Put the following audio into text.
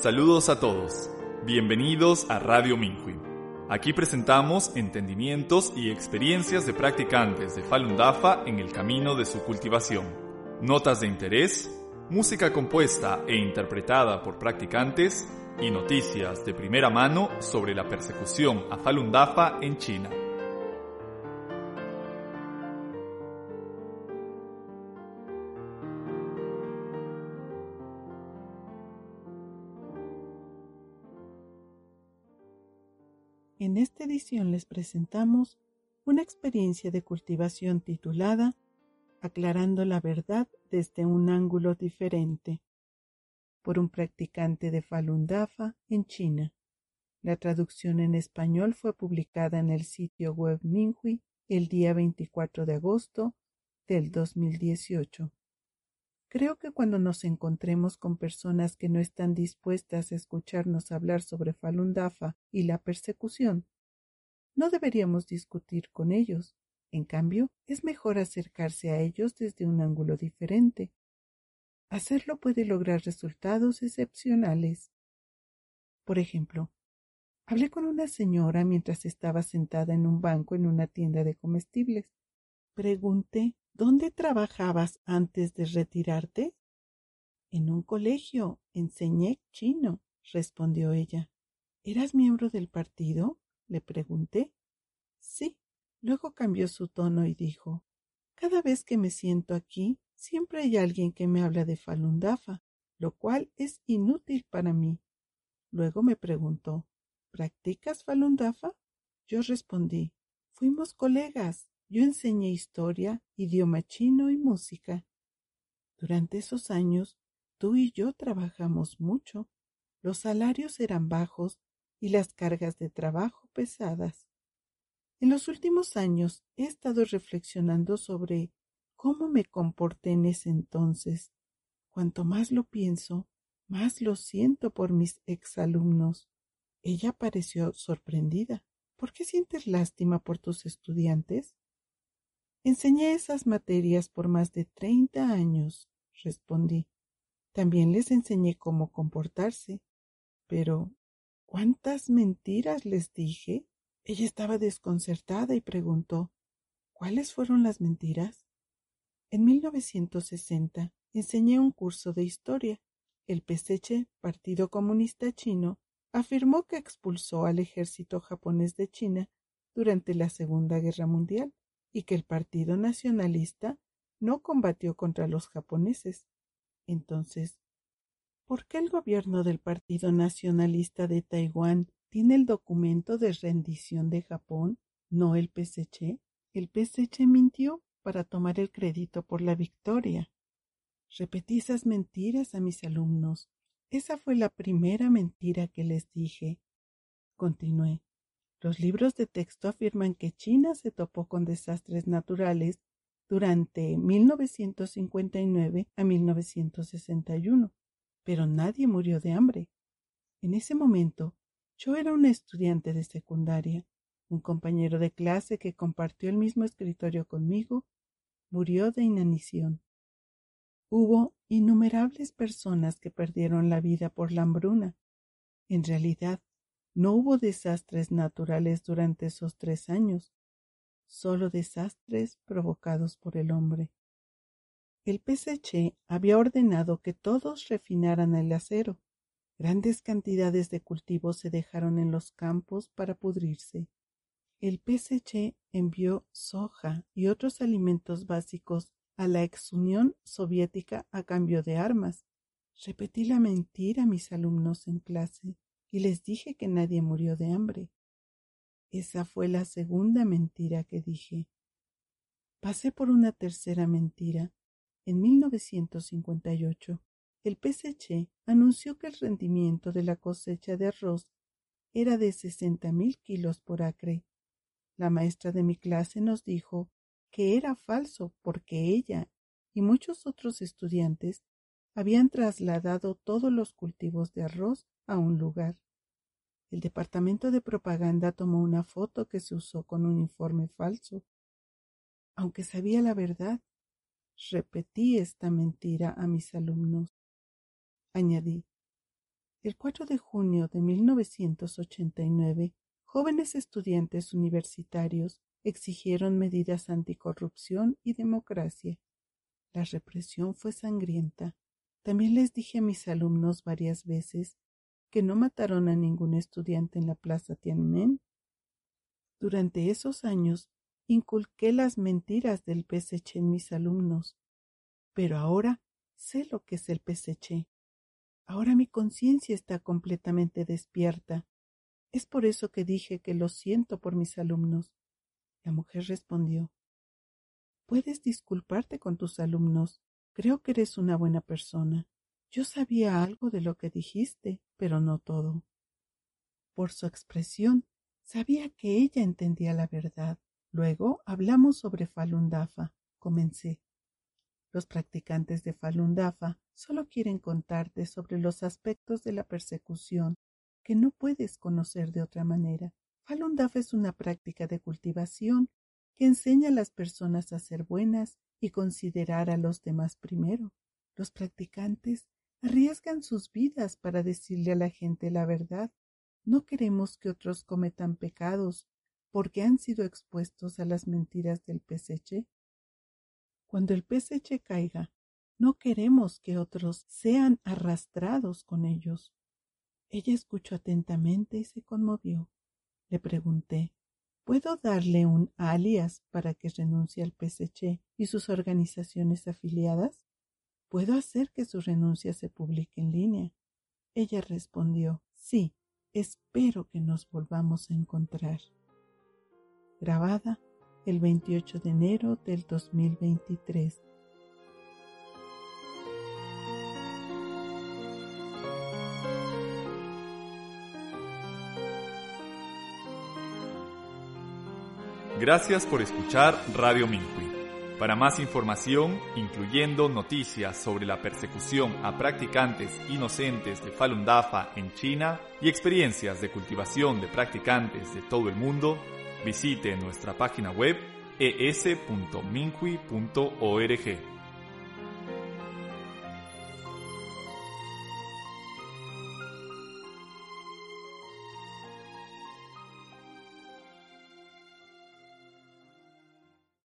Saludos a todos. Bienvenidos a Radio Minhui. Aquí presentamos entendimientos y experiencias de practicantes de Falun Dafa en el camino de su cultivación. Notas de interés, música compuesta e interpretada por practicantes y noticias de primera mano sobre la persecución a Falun Dafa en China. En esta edición les presentamos una experiencia de cultivación titulada Aclarando la verdad desde un ángulo diferente, por un practicante de Falun Dafa en China. La traducción en español fue publicada en el sitio web Minhui el día 24 de agosto del 2018. Creo que cuando nos encontremos con personas que no están dispuestas a escucharnos hablar sobre Falun Dafa y la persecución, no deberíamos discutir con ellos. En cambio, es mejor acercarse a ellos desde un ángulo diferente. Hacerlo puede lograr resultados excepcionales. Por ejemplo, hablé con una señora mientras estaba sentada en un banco en una tienda de comestibles. Pregunté ¿Dónde trabajabas antes de retirarte? En un colegio. Enseñé chino, respondió ella. ¿Eras miembro del partido? le pregunté. Sí. Luego cambió su tono y dijo Cada vez que me siento aquí, siempre hay alguien que me habla de Falun Dafa, lo cual es inútil para mí. Luego me preguntó ¿Practicas Falun Dafa? Yo respondí Fuimos colegas. Yo enseñé historia, idioma chino y música. Durante esos años, tú y yo trabajamos mucho. Los salarios eran bajos y las cargas de trabajo pesadas. En los últimos años he estado reflexionando sobre cómo me comporté en ese entonces. Cuanto más lo pienso, más lo siento por mis exalumnos. Ella pareció sorprendida. ¿Por qué sientes lástima por tus estudiantes? Enseñé esas materias por más de treinta años, respondí. También les enseñé cómo comportarse. Pero ¿cuántas mentiras les dije? Ella estaba desconcertada y preguntó ¿Cuáles fueron las mentiras? En 1960 enseñé un curso de historia. El PSC, Partido Comunista Chino, afirmó que expulsó al ejército japonés de China durante la Segunda Guerra Mundial y que el Partido Nacionalista no combatió contra los japoneses. Entonces, ¿por qué el gobierno del Partido Nacionalista de Taiwán tiene el documento de rendición de Japón, no el PSC? El PSC mintió para tomar el crédito por la victoria. Repetí esas mentiras a mis alumnos. Esa fue la primera mentira que les dije. Continué. Los libros de texto afirman que China se topó con desastres naturales durante 1959 a 1961, pero nadie murió de hambre. En ese momento, yo era un estudiante de secundaria. Un compañero de clase que compartió el mismo escritorio conmigo murió de inanición. Hubo innumerables personas que perdieron la vida por la hambruna. En realidad, no hubo desastres naturales durante esos tres años, solo desastres provocados por el hombre. El PSC había ordenado que todos refinaran el acero. Grandes cantidades de cultivos se dejaron en los campos para pudrirse. El PSC envió soja y otros alimentos básicos a la ex Unión Soviética a cambio de armas. Repetí la mentira a mis alumnos en clase y les dije que nadie murió de hambre. Esa fue la segunda mentira que dije. Pasé por una tercera mentira. En 1958, el PSC anunció que el rendimiento de la cosecha de arroz era de sesenta mil kilos por acre. La maestra de mi clase nos dijo que era falso porque ella y muchos otros estudiantes habían trasladado todos los cultivos de arroz a un lugar. El departamento de propaganda tomó una foto que se usó con un informe falso. Aunque sabía la verdad, repetí esta mentira a mis alumnos. Añadí, El 4 de junio de 1989, jóvenes estudiantes universitarios exigieron medidas anticorrupción y democracia. La represión fue sangrienta. También les dije a mis alumnos varias veces que no mataron a ningún estudiante en la plaza Tiananmen. Durante esos años inculqué las mentiras del PSC en mis alumnos, pero ahora sé lo que es el PSC. Ahora mi conciencia está completamente despierta. Es por eso que dije que lo siento por mis alumnos. La mujer respondió Puedes disculparte con tus alumnos. Creo que eres una buena persona. Yo sabía algo de lo que dijiste, pero no todo. Por su expresión, sabía que ella entendía la verdad. Luego hablamos sobre Falun Dafa. Comencé. Los practicantes de Falun Dafa solo quieren contarte sobre los aspectos de la persecución que no puedes conocer de otra manera. Falun Dafa es una práctica de cultivación que enseña a las personas a ser buenas y considerar a los demás primero. Los practicantes arriesgan sus vidas para decirle a la gente la verdad. No queremos que otros cometan pecados porque han sido expuestos a las mentiras del PSC. Cuando el PSC caiga, no queremos que otros sean arrastrados con ellos. Ella escuchó atentamente y se conmovió. Le pregunté, ¿puedo darle un alias para que renuncie al PSC y sus organizaciones afiliadas? ¿Puedo hacer que su renuncia se publique en línea? Ella respondió, sí, espero que nos volvamos a encontrar. Grabada el 28 de enero del 2023. Gracias por escuchar Radio Minhui. Para más información, incluyendo noticias sobre la persecución a practicantes inocentes de Falun Dafa en China y experiencias de cultivación de practicantes de todo el mundo, visite nuestra página web es.minhui.org.